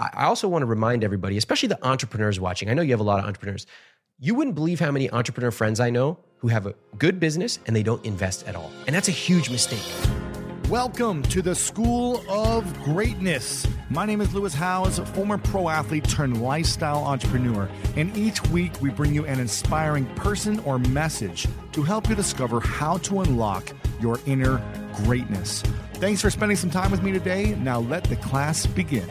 I also want to remind everybody, especially the entrepreneurs watching. I know you have a lot of entrepreneurs. You wouldn't believe how many entrepreneur friends I know who have a good business and they don't invest at all. And that's a huge mistake. Welcome to the School of Greatness. My name is Lewis Howes, former pro athlete turned lifestyle entrepreneur, and each week we bring you an inspiring person or message to help you discover how to unlock your inner greatness. Thanks for spending some time with me today. Now let the class begin.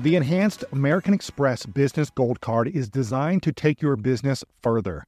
The enhanced American Express Business Gold Card is designed to take your business further.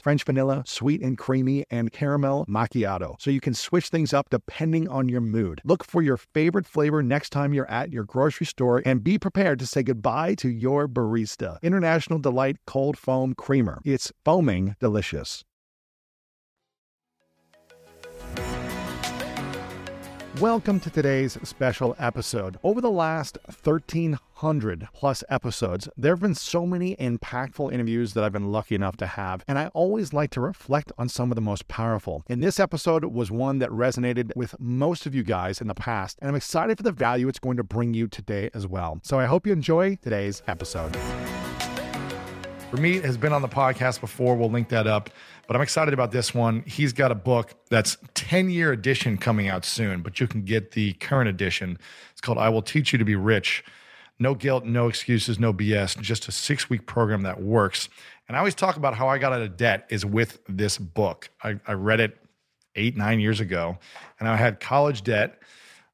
French vanilla, sweet and creamy, and caramel macchiato. So you can switch things up depending on your mood. Look for your favorite flavor next time you're at your grocery store and be prepared to say goodbye to your barista. International Delight Cold Foam Creamer. It's foaming delicious. Welcome to today's special episode. Over the last 1,300 plus episodes, there have been so many impactful interviews that I've been lucky enough to have, and I always like to reflect on some of the most powerful. And this episode was one that resonated with most of you guys in the past, and I'm excited for the value it's going to bring you today as well. So I hope you enjoy today's episode. Ramit has been on the podcast before. We'll link that up. But I'm excited about this one. He's got a book that's 10 year edition coming out soon, but you can get the current edition. It's called I Will Teach You to Be Rich. No guilt, no excuses, no BS, just a six week program that works. And I always talk about how I got out of debt is with this book. I, I read it eight, nine years ago, and I had college debt.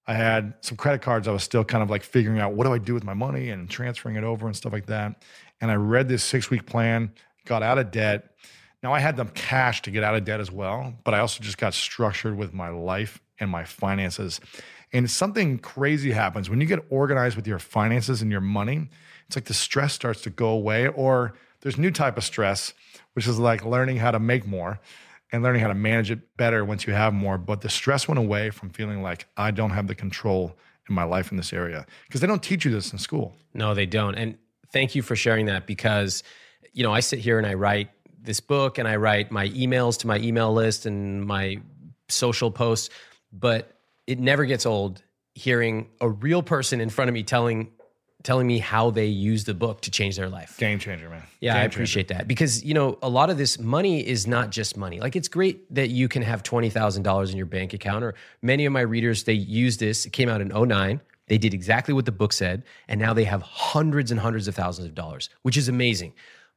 I had some credit cards. I was still kind of like figuring out what do I do with my money and transferring it over and stuff like that. And I read this six week plan, got out of debt. Now I had the cash to get out of debt as well, but I also just got structured with my life and my finances. And something crazy happens when you get organized with your finances and your money. It's like the stress starts to go away, or there's new type of stress, which is like learning how to make more and learning how to manage it better once you have more. But the stress went away from feeling like I don't have the control in my life in this area because they don't teach you this in school. No, they don't. And thank you for sharing that because, you know, I sit here and I write this book and I write my emails to my email list and my social posts, but it never gets old hearing a real person in front of me telling telling me how they use the book to change their life. Game changer, man. Yeah, Game I appreciate that because you know a lot of this money is not just money. Like it's great that you can have twenty thousand dollars in your bank account. Or many of my readers they use this. It came out in 09. They did exactly what the book said, and now they have hundreds and hundreds of thousands of dollars, which is amazing.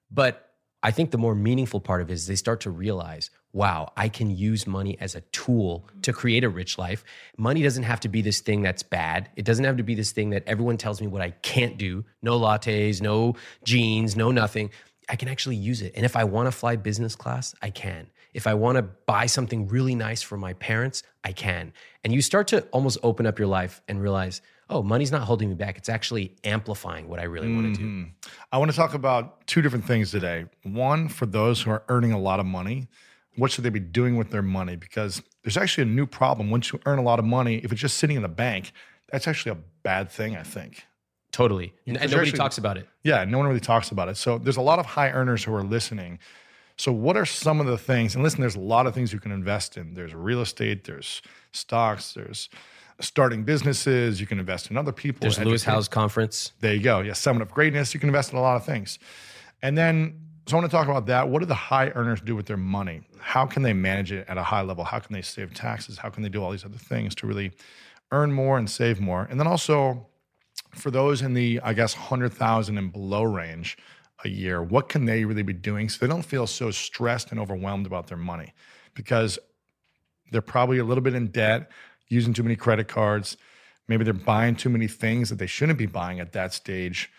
But I think the more meaningful part of it is they start to realize wow, I can use money as a tool to mm-hmm. create a rich life. Money doesn't have to be this thing that's bad. It doesn't have to be this thing that everyone tells me what I can't do no lattes, no jeans, no nothing. I can actually use it. And if I want to fly business class, I can. If I want to buy something really nice for my parents, I can. And you start to almost open up your life and realize, oh, money's not holding me back. It's actually amplifying what I really mm-hmm. want to do. I want to talk about two different things today. One, for those who are earning a lot of money, what should they be doing with their money? Because there's actually a new problem. Once you earn a lot of money, if it's just sitting in the bank, that's actually a bad thing, I think. Totally. and nobody actually, talks about it. Yeah, no one really talks about it. So there's a lot of high earners who are listening. So, what are some of the things? And listen, there's a lot of things you can invest in. There's real estate, there's stocks, there's starting businesses. You can invest in other people. There's Lewis Howes Conference. There you go. Yeah, Summit of Greatness. You can invest in a lot of things. And then, so I want to talk about that. What do the high earners do with their money? How can they manage it at a high level? How can they save taxes? How can they do all these other things to really earn more and save more? And then also, for those in the, I guess, 100,000 and below range a year, what can they really be doing so they don't feel so stressed and overwhelmed about their money? Because they're probably a little bit in debt, using too many credit cards. Maybe they're buying too many things that they shouldn't be buying at that stage,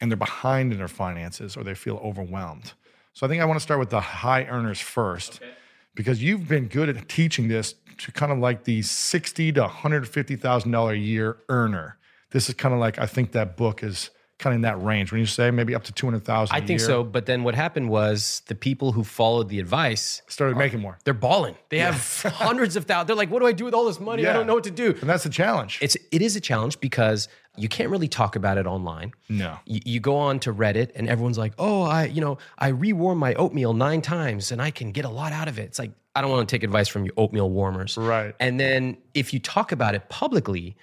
and they're behind in their finances or they feel overwhelmed. So I think I want to start with the high earners first. Okay because you've been good at teaching this to kind of like the sixty to one hundred fifty thousand dollar a year earner this is kind of like I think that book is kind of in that range. When you say maybe up to two hundred thousand, I think year, so. But then what happened was the people who followed the advice started are, making more. They're balling. They yeah. have hundreds of thousands. They're like, what do I do with all this money? Yeah. I don't know what to do. And that's the challenge. It's it is a challenge because you can't really talk about it online. No. You, you, go on to Reddit and everyone's like, oh, I you know I rewarm my oatmeal nine times and I can get a lot out of it. It's like I don't want to take advice from you oatmeal warmers. Right. And then if you talk about it publicly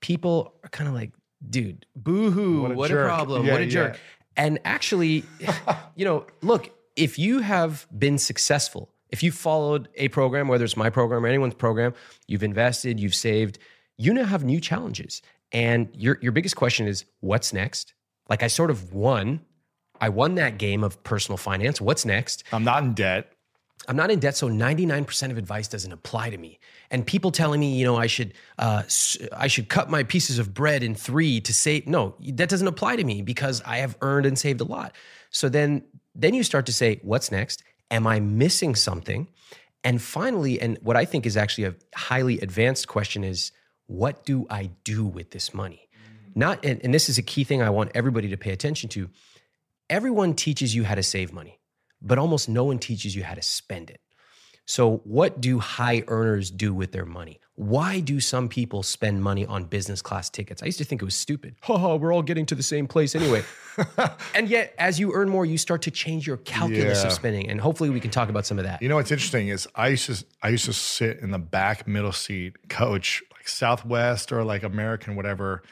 people are kind of like, dude, boo hoo, what, a, what a, problem, yeah, what a jerk. And actually, you know, look, if you have been successful, if you followed a program, whether it's my program or anyone's program, you've invested, you've saved, you now have new challenges. And your your biggest question is what's next? Like I sort of won. I won that game of personal finance. What's next? I'm not in debt. I'm not in debt, so 99% of advice doesn't apply to me. And people telling me, you know, I should uh, I should cut my pieces of bread in three to save. No, that doesn't apply to me because I have earned and saved a lot. So then, then you start to say, what's next? Am I missing something? And finally, and what I think is actually a highly advanced question is, what do I do with this money? Not, and, and this is a key thing I want everybody to pay attention to. Everyone teaches you how to save money but almost no one teaches you how to spend it. So, what do high earners do with their money? Why do some people spend money on business class tickets? I used to think it was stupid. Ha we're all getting to the same place anyway. and yet, as you earn more, you start to change your calculus yeah. of spending. And hopefully, we can talk about some of that. You know what's interesting is I used to I used to sit in the back middle seat, coach like Southwest or like American, whatever.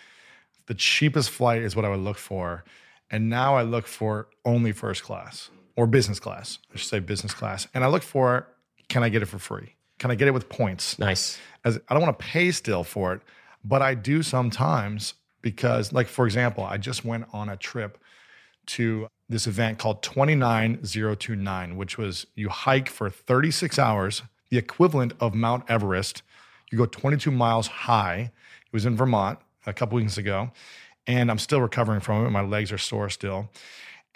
The cheapest flight is what I would look for, and now I look for only first class or business class. I should say business class. And I look for can I get it for free? Can I get it with points? Nice. As I don't want to pay still for it, but I do sometimes because, like for example, I just went on a trip to this event called 29029, which was you hike for 36 hours, the equivalent of Mount Everest. You go 22 miles high. It was in Vermont a couple weeks ago, and I'm still recovering from it. My legs are sore still.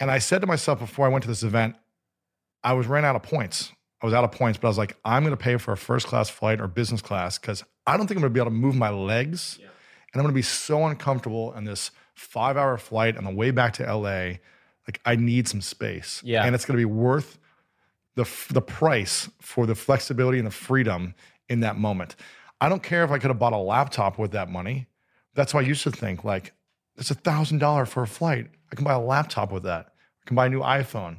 And I said to myself before I went to this event, I was ran out of points. I was out of points, but I was like, I'm going to pay for a first class flight or business class because I don't think I'm going to be able to move my legs. Yeah. And I'm going to be so uncomfortable in this five hour flight on the way back to LA. Like, I need some space. Yeah. And it's going to be worth the, the price for the flexibility and the freedom in that moment. I don't care if I could have bought a laptop with that money. That's why I used to think. Like, it's a thousand dollar for a flight. I can buy a laptop with that. I can buy a new iPhone.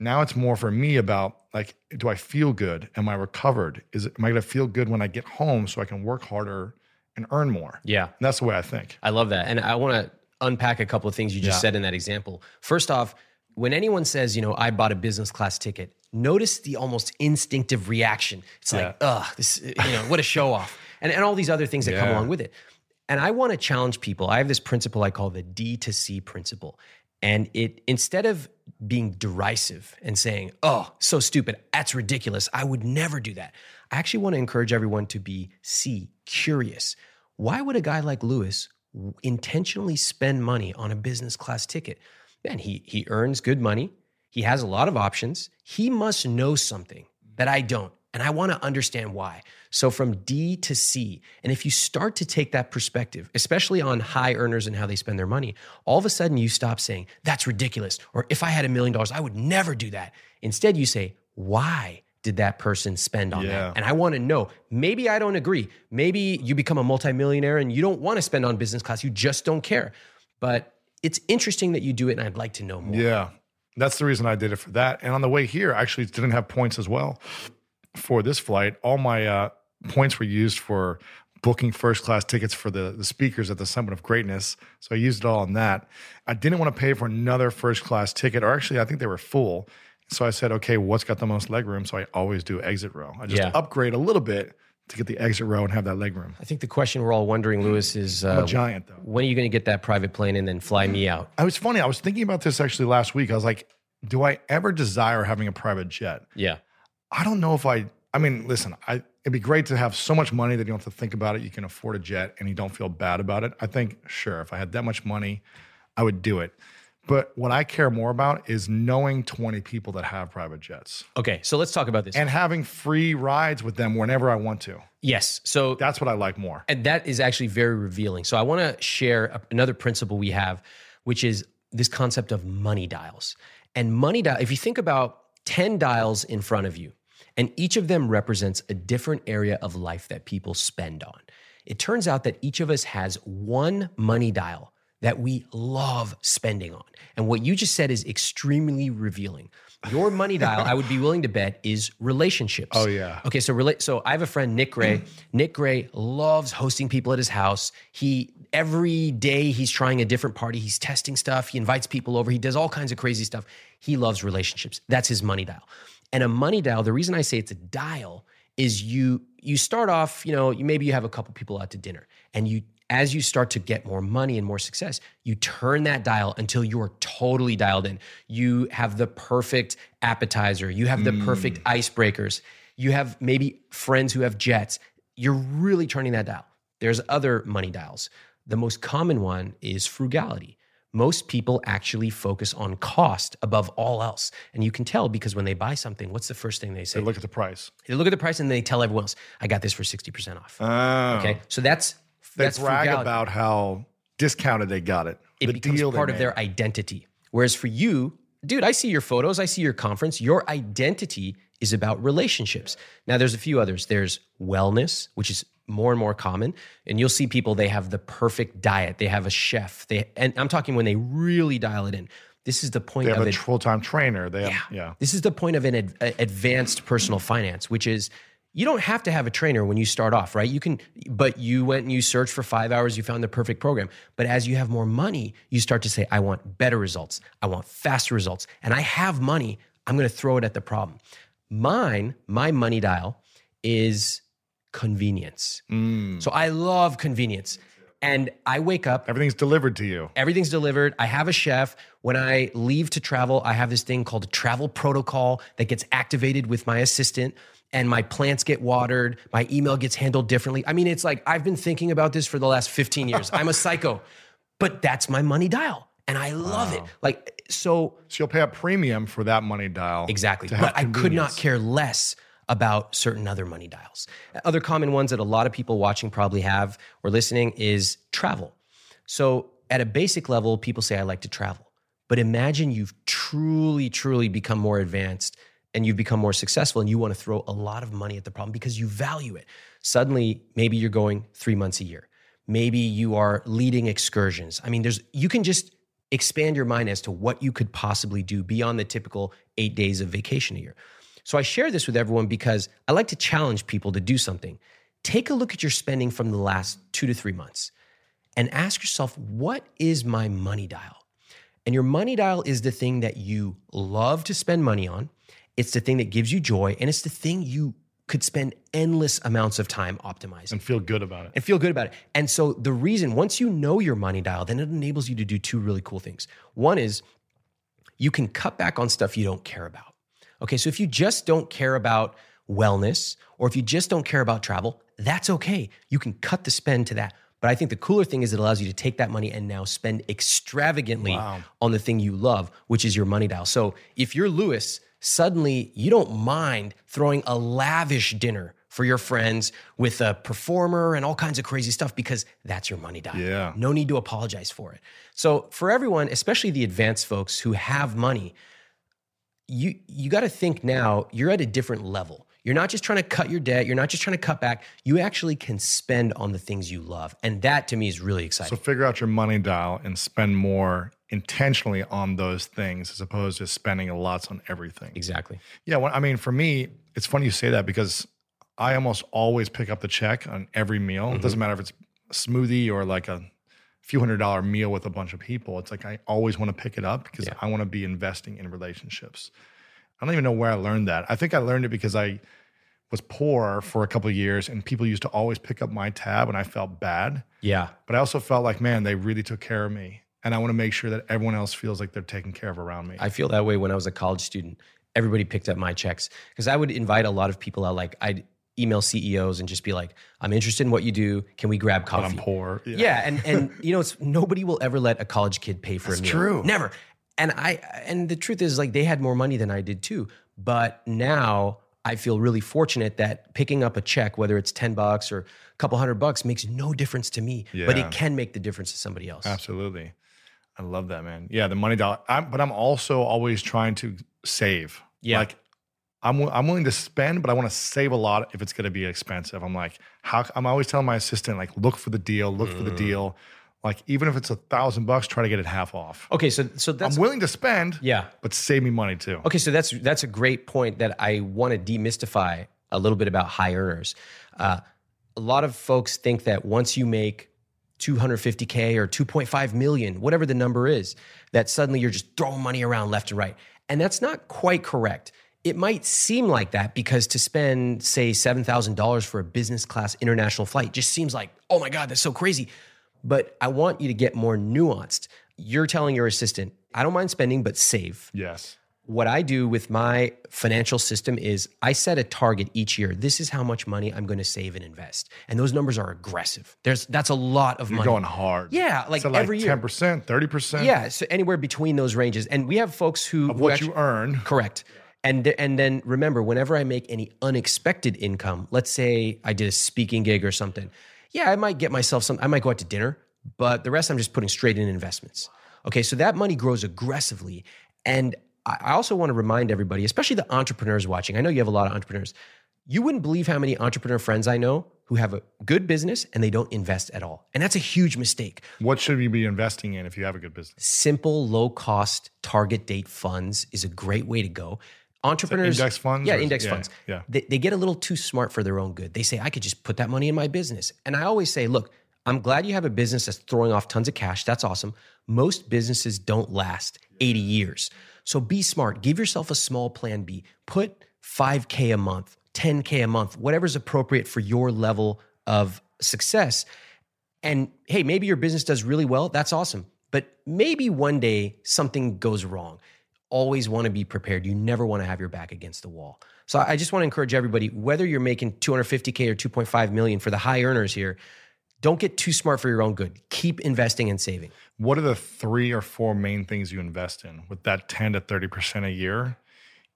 Now it's more for me about like, do I feel good? Am I recovered? Is it, am I going to feel good when I get home so I can work harder and earn more? Yeah. And that's the way I think. I love that. And I want to unpack a couple of things you just yeah. said in that example. First off, when anyone says, you know, I bought a business class ticket, notice the almost instinctive reaction. It's yeah. like, ugh, this, you know, what a show off. And, and all these other things that yeah. come along with it. And I want to challenge people. I have this principle I call the D to C principle. And it instead of being derisive and saying, oh, so stupid. That's ridiculous. I would never do that. I actually want to encourage everyone to be C, curious. Why would a guy like Lewis intentionally spend money on a business class ticket? Man, he, he earns good money. He has a lot of options. He must know something that I don't. And I want to understand why. So from D to C. And if you start to take that perspective, especially on high earners and how they spend their money, all of a sudden you stop saying, that's ridiculous. Or if I had a million dollars, I would never do that. Instead, you say, why? Did that person spend on Yeah. that? And I want to know. Maybe I don't agree. Maybe you become a multimillionaire and you don't want to spend on business class. You just don't care. But it's interesting that you do it, and I'd like to know more. Yeah. That's the reason I did it for that. And on the way here, I actually didn't have points as well for this flight. All my uh, points were used for booking first class tickets for the, the speakers at the Summit of Greatness. So I used it all on that. I didn't want to pay for another first class ticket, or actually, I think they were full. So I said, okay, what's got the most leg room? So I always do exit row. I just Yeah. upgrade a little bit to get the exit row and have that leg room. I think the question we're all wondering, Lewis, is uh, a giant though. when are you going to get that private plane and then fly me out? I was funny. I was thinking about this actually last week. I was like, do I ever desire having a private jet? Yeah. I don't know if I. I mean, listen, I, it'd be great to have so much money that you don't have to think about it. You can afford a jet and you don't feel bad about it. I think, sure, if I had that much money, I would do it. But what I care more about is knowing 20 people that have private jets Okay, so let's talk about this. and having free rides with them whenever I want to. yes, so That's what I like more. and that is actually very revealing. So I want to share a- another principle we have, which is this concept of money dials. And money dial, if you think about 10 dials in front of you, and each of them represents a different area of life that people spend on. It turns out that each of us has one money dial that we love spending on. And what you just said is extremely revealing. Your money dial, I would be willing to bet, is relationships. Oh, yeah. Okay, so relate. So I have a friend, Nick Gray. Nick Gray loves hosting people at his house. He every day he's trying a different party. He's testing stuff. He invites people over. He does all kinds of crazy stuff. He loves relationships. That's his money dial. And a money dial. The reason I say it's a dial is you you start off. You know, you, maybe you have a couple people out to dinner, and you as you start to get more money and more success, you turn that dial until you're totally dialed in. You have the perfect appetizer, you have the perfect mm. icebreakers, you have maybe friends who have jets. You're really turning that dial. There's other money dials. The most common one is frugality. Most people actually focus on cost above all else. And you can tell because when they buy something, what's the first thing they say? They look at the price. They look at the price and they tell everyone else, I got this for 60% off. Oh. Okay. So that's They that's brag frugality about how discounted they got it. it the becomes part of made. their identity. Whereas for you, dude, I see your photos, I see your conference. Your identity is about relationships. Now, there's a few others. There's wellness, which is more and more common, and you'll see people they have the perfect diet. They have a chef. They and I'm talking when they really dial it in. This is the point They of have a it. full time trainer. They have, Yeah. yeah. This is the point of an ad- advanced personal finance, which is you don't have to have a trainer when you start off, right? You can, but you went and you searched for five hours, you found the perfect program. But as you have more money, you start to say, I want better results. I want faster results. And I have money. I'm going to throw it at the problem. Mine, my money dial is convenience. Mm. So I love convenience. And I wake up Everything's delivered to you. Everything's delivered. I have a chef. When I leave to travel, I have this thing called a travel protocol that gets activated with my assistant, and my plants get watered. My email gets handled differently. I mean, it's like I've been thinking about this for the last 15 years. I'm a psycho, but that's my money dial, and I love it. Like, so So you'll pay a premium for that money dial. Exactly. But I could not care less about certain other money dials. Other common ones that a lot of people watching probably have or listening is travel. So, at a basic level, people say, I like to travel. But imagine you've truly, truly become more advanced and you've become more successful and you want to throw a lot of money at the problem because you value it. Suddenly, maybe you're going three months a year. Maybe you are leading excursions. I mean, there's, you can just expand your mind as to what you could possibly do beyond the typical eight days of vacation a year. So I share this with everyone because I like to challenge people to do something. Take a look at your spending from the last two to three months and ask yourself, what is my money dial? And your money dial is the thing that you love to spend money on. It's the thing that gives you joy, and it's the thing you could spend endless amounts of time optimizing and feel good about it. and feel good about it. And so the reason, once you know your money dial, then it enables you to do two really cool things. One is you can cut back on stuff you don't care about. Okay, so if you just don't care about wellness or if you just don't care about travel, that's okay. You can cut the spend to that. But I think the cooler thing is it allows you to take that money and now spend extravagantly Wow. on the thing you love, which is your money dial. So if you're Lewis, suddenly you don't mind throwing a lavish dinner for your friends with a performer and all kinds of crazy stuff because that's your money dial. Yeah. No need to apologize for it. So for everyone, especially the advanced folks who have money, you you got to think now you're at a different level. You're not just trying to cut your debt, you're not just trying to cut back. You actually can spend on the things you love. And that to me is really exciting. So figure out your money dial and spend more intentionally on those things as opposed to spending a lot on everything. exactly. Yeah, well, I mean, for me, it's funny you say that because I almost always pick up the check on every meal. It mm-hmm. doesn't matter if it's a smoothie or like a few hundred dollar meal with a bunch of people. It's like I always want to pick it up because Yeah. I want to be investing in relationships. I don't even know where I learned that. I think I learned it because I was poor for a couple of years and people used to always pick up my tab and I felt bad. Yeah. But I also felt like, man, they really took care of me. And I want to make sure that everyone else feels like they're taken care of around me. I feel that way when I was a college student. Everybody picked up my checks because I would invite a lot of people out. Like I'd email CEOs and just be like, "I'm interested in what you do. Can we grab but coffee?" I'm poor. Yeah, and and you know, it's nobody will ever let a college kid pay for That's a meal. true. Never. And I and the truth is like they had more money than I did too. But now I feel really fortunate that picking up a check, whether it's 10 bucks or a couple hundred bucks, makes no difference to me. yeah. But it can make the difference to somebody else. Absolutely. I love that, man. Yeah, the money dial. I'm, but I'm also always trying to save. Yeah. Like I'm, I'm willing to spend, but I want to save a lot if it's going to be expensive. I'm like, how, I'm always telling my assistant, like, look for the deal, look for the Mm. deal. Like, even if it's a thousand bucks, try to get it half off. Okay, so so that's I'm willing to spend, yeah. but save me money too. Okay, so that's that's a great point that I want to demystify a little bit about high earners. Uh, a lot of folks think that once you make 250k or 2.5 million, whatever the number is, that suddenly you're just throwing money around left and right, and that's not quite correct. It might seem like that because to spend, say, $7,000 for a business class international flight just seems like, oh my God, that's so crazy. But I want you to get more nuanced. You're telling your assistant, I don't mind spending, but save Yes. what I do with my financial system is I set a target each year. This is how much money I'm going to save and invest. And those numbers are aggressive. There's that's a lot of money. You're money. going hard. Yeah, like so like every year. 10%, 30% Yeah, so anywhere between those ranges. And we have folks who, of who what you earn. Correct. And and then remember, whenever I make any unexpected income, let's say I did a speaking gig or something, yeah, I might get myself some. I might go out to dinner, but the rest I'm just putting straight in investments. Okay, so that money grows aggressively, and I also want to remind everybody, especially the entrepreneurs watching. I know you have a lot of entrepreneurs. You wouldn't believe how many entrepreneur friends I know who have a good business and they don't invest at all, and that's a huge mistake What should you be investing in if you have a good business? simple, low cost target date funds is a great way to go. Entrepreneurs, index funds yeah, or index yeah, funds. yeah. they, they get a little too smart for their own good. They say, I could just put that money in my business. And I always say, look, I'm glad you have a business that's throwing off tons of cash. That's awesome. Most businesses don't last 80 years. So be smart. Give yourself a small plan B. Put 5K a month, 10K a month, whatever's appropriate for your level of success. And hey, maybe your business does really well. That's awesome. But maybe one day something goes wrong. Always want to be prepared. You never want to have your back against the wall. So I just want to encourage everybody, whether you're making 250K or 2.5 million for the high earners here, don't get too smart for your own good. Keep investing and saving. What are the three or four main things you invest in with that 10 to 30% a year?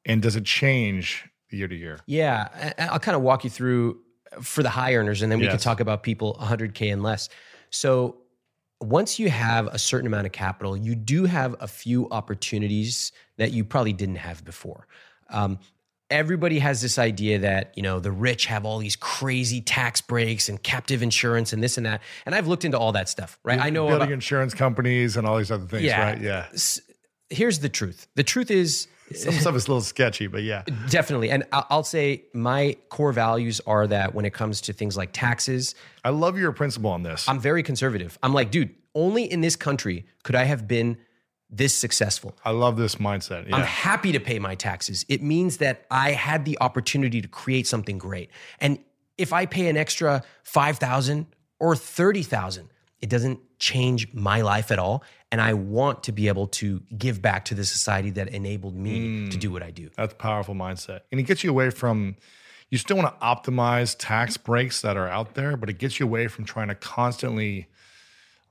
And does it change year to year? Yeah, I'll kind of walk you through for the high earners, and then we can talk about people 100K and less. So once you have a certain amount of capital, you do have a few opportunities that you probably didn't have before. Um, everybody has this idea that you know the rich have all these crazy tax breaks and captive insurance and this and that. And I've looked into all that stuff, right? I know building about, insurance companies and all these other things, Yeah. right? Yeah. here's the truth. The truth is Some stuff is a little sketchy, but yeah. Definitely. And I'll say my core values are that when it comes to things like taxes, I love your principle on this. I'm very conservative. I'm like, dude, only in this country could I have been this successful. I love this mindset. Yeah. I'm happy to pay my taxes. It means that I had the opportunity to create something great. And if I pay an extra 5,000 or 30,000, It doesn't change my life at all. And I want to be able to give back to the society that enabled me hmm. to do what I do. That's a powerful mindset. And it gets you away from, you still want to optimize tax breaks that are out there, but it gets you away from trying to constantly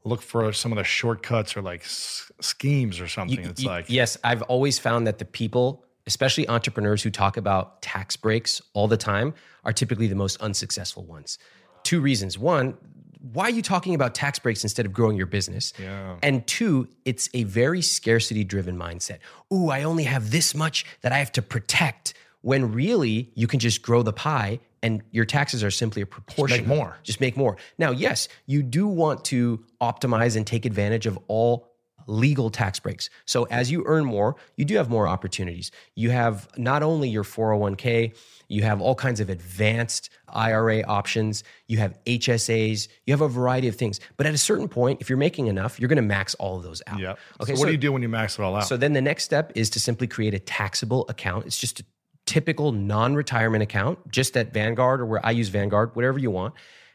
look for some of the shortcuts or like s- schemes or something. it's Y- like, yes, I've always found that the people, especially entrepreneurs who talk about tax breaks all the time, are typically the most unsuccessful ones. Two reasons. One, why are you talking about tax breaks instead of growing your business? Yeah. And two, it's a very scarcity driven mindset. Ooh, I only have this much that I have to protect. When really you can just grow the pie and your taxes are simply a proportion. Make more. Just make more. Now, yes, you do want to optimize and take advantage of all legal tax breaks. So as you earn more, you do have more opportunities. You have not only your 401k, you have all kinds of advanced IRA options, you have HSAs, you have a variety of things. But at a certain point, if you're making enough, you're going to max all of those out. Yep. Okay. so what do you do when you max it all out? So then the next step is to simply create a taxable account. It's just a typical non-retirement account, just at Vanguard or where I use Vanguard, whatever you want.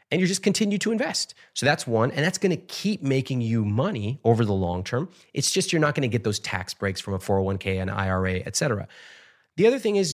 And you just continue to invest. So that's one. And that's going to keep making you money over the long term. It's just you're not going to get those tax breaks from a 401k, an IRA, et cetera. The other thing is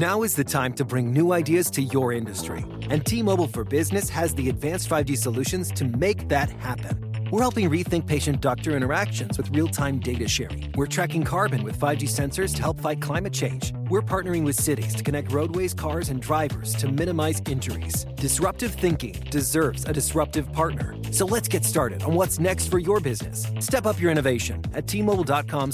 Now is the time to bring new ideas to your industry. And T Mobile for Business has the advanced 5G solutions to make that happen. We're helping rethink patient doctor interactions with real time data sharing. We're tracking carbon with 5G sensors to help fight climate change. We're partnering with cities to connect roadways, cars, and drivers to minimize injuries. Disruptive thinking deserves a disruptive partner. So let's get started on what's next for your business. Step up your innovation at T-Mobile.com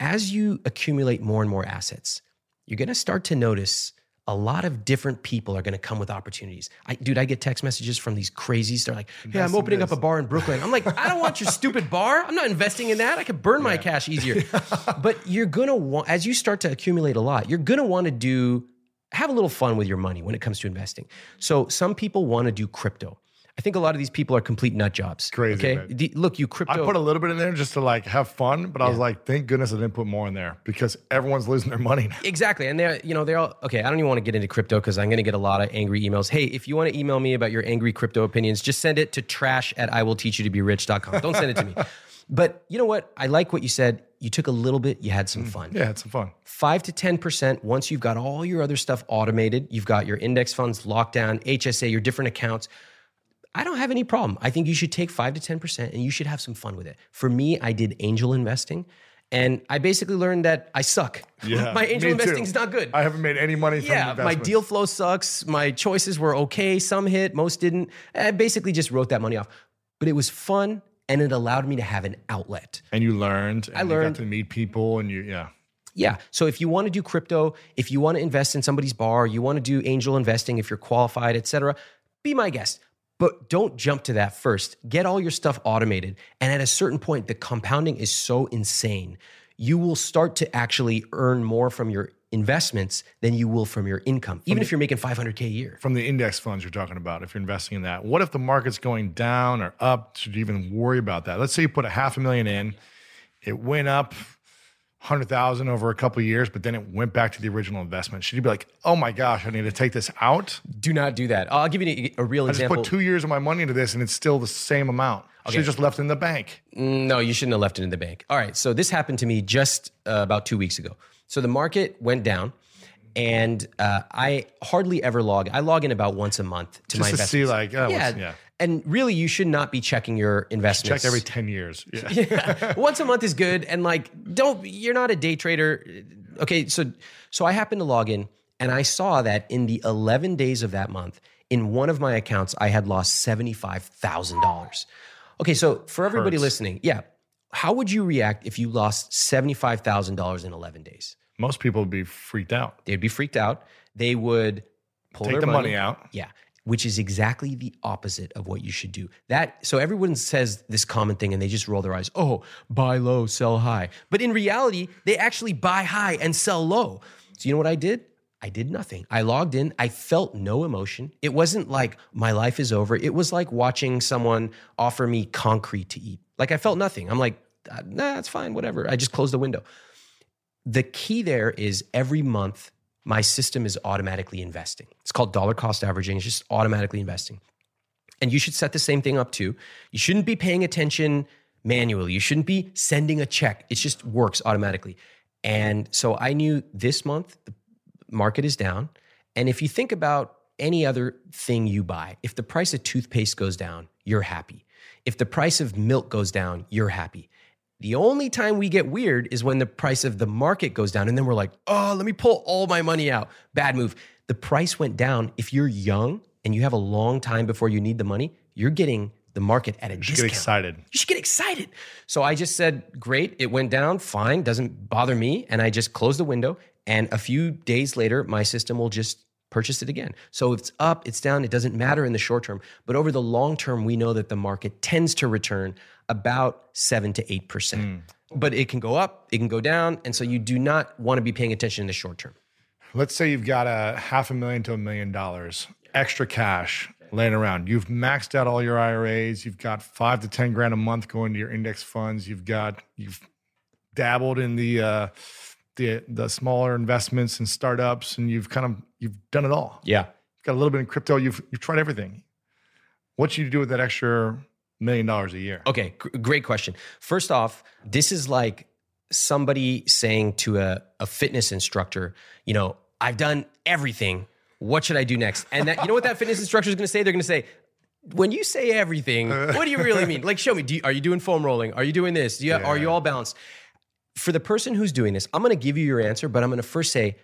as you accumulate more and more assets, you're going to start to notice a lot of different people are going to come with opportunities. I, dude, I get text messages from these crazies. They're like, "Hey, I'm opening up a bar in Brooklyn." I'm like, "I don't want your stupid bar. I'm not investing in that. I could burn my cash easier." but you're going to want, as you start to accumulate a lot, you're going to want to do have a little fun with your money when it comes to investing. So some people want to do crypto. I think a lot of these people are complete nut jobs. Crazy, Okay. The- look, you crypto. I put a little bit in there just to like have fun, but I was like, thank goodness I didn't put more in there because everyone's losing their money now. Exactly. And they're, you know, they're all, okay, I don't even want to get into crypto because I'm going to get a lot of angry emails. Hey, if you want to email me about your angry crypto opinions, just send it to trash at I will teach you to be rich.com. Don't send it to me. But you know what? I like what you said. You took a little bit, you had some mm. fun. Yeah, it's some fun. Five to 10%, once you've got all your other stuff automated, you've got your index funds locked down, HSA, your different accounts. I don't have any problem. I think you should take five to 10% and you should have some fun with it. For me, I did angel investing and I basically learned that I suck. Yeah, my angel investing is not good. I haven't made any money from yeah, my deal flow sucks. My choices were okay. Some hit, most didn't. I basically just wrote that money off. But it was fun and it allowed me to have an outlet. and you learned. And I You learned. got to meet people, and you yeah. Yeah. So if you want to do crypto, if you want to invest in somebody's bar, you want to do angel investing if you're qualified, et cetera, be my guest. But don't jump to that first. Get all your stuff automated. And at a certain point, the compounding is so insane. You will start to actually earn more from your investments than you will from your income, even if you're making 500K a year. From the index funds you're talking about, if you're investing in that, what if the market's going down or up? Should you even worry about that? Let's say you put a half a million in, it went up hundred thousand over a couple of years, but then it went back to the original investment. Should you be like, oh my gosh, I need to take this out? Do not do that. I'll give you a, a real I just put two years of my money into this, and it's still the same amount. I should have just left it in the bank. No, you shouldn't have left it in the bank. All right. So this happened to me just uh, about two weeks ago. So the market went down And uh, I hardly ever log. I log in about once a month to my Just to investments. see, like, oh, yeah. yeah. And really, you should not be checking your investments. Check every 10 years. Yeah. once a month is good and like don't you're not a day trader okay so so i happened to log in and i saw that in the 11 days of that month in one of my accounts i had lost $75000 okay so for everybody Hurts. listening yeah how would you react if you lost $75000 in 11 days Most people would be freaked out. they'd be freaked out they would pull Take their the money out. yeah, which is exactly the opposite of what you should do. That so everyone says this common thing and they just roll their eyes. Oh, buy low, sell high. But in reality, they actually buy high and sell low. So you know what I did? I did nothing. I logged in. I felt no emotion. It wasn't like my life is over. It was like watching someone offer me concrete to eat. Like I felt nothing. I'm like, "Uh, nah, it's fine, whatever. I just closed the window. The key there is every month my system is automatically investing. It's called dollar cost averaging. It's just automatically investing. And you should set the same thing up too. You shouldn't be paying attention manually. You shouldn't be sending a check. It just works automatically. And so I knew this month the market is down. And if you think about any other thing you buy, if the price of toothpaste goes down, you're happy. If the price of milk goes down, you're happy. The only time we get weird is when the price of the market goes down. And then we're like, oh, let me pull all my money out. Bad move. The price went down. If you're young and you have a long time before you need the money, you're getting the market at a Just discount. get excited. You should get excited. So I just said, great, it went down, fine, doesn't bother me. And I just closed the window. And a few days later, my system will just purchase it again. So if it's up, it's down, it doesn't matter in the short term. But over the long term, we know that the market tends to return about seven to 8%. But it can go up, it can go down. And so you do not want to be paying attention in the short term. Let's say you've got a half a million to a million dollars extra cash laying around. You've maxed out all your IRAs. You've got five to 10 grand a month going to your index funds. You've got, you've dabbled in the, uh, the, the smaller investments and startups and you've kind of, you've done it all. Yeah. You've got a little bit in crypto. You've, you've tried everything. What should you do with that extra million dollars a year? Okay, gr- great question. First off, this is like somebody saying to a, a fitness instructor, you know, I've done everything. What should I do next? And that, you know what that fitness instructor is going to say? They're going to say, when you say everything, what do you really mean? Like, show me. Do you, are you doing foam rolling? Are you doing this? Do you, Are you all balanced? For the person who's doing this, I'm going to give you your answer, but I'm going to first say,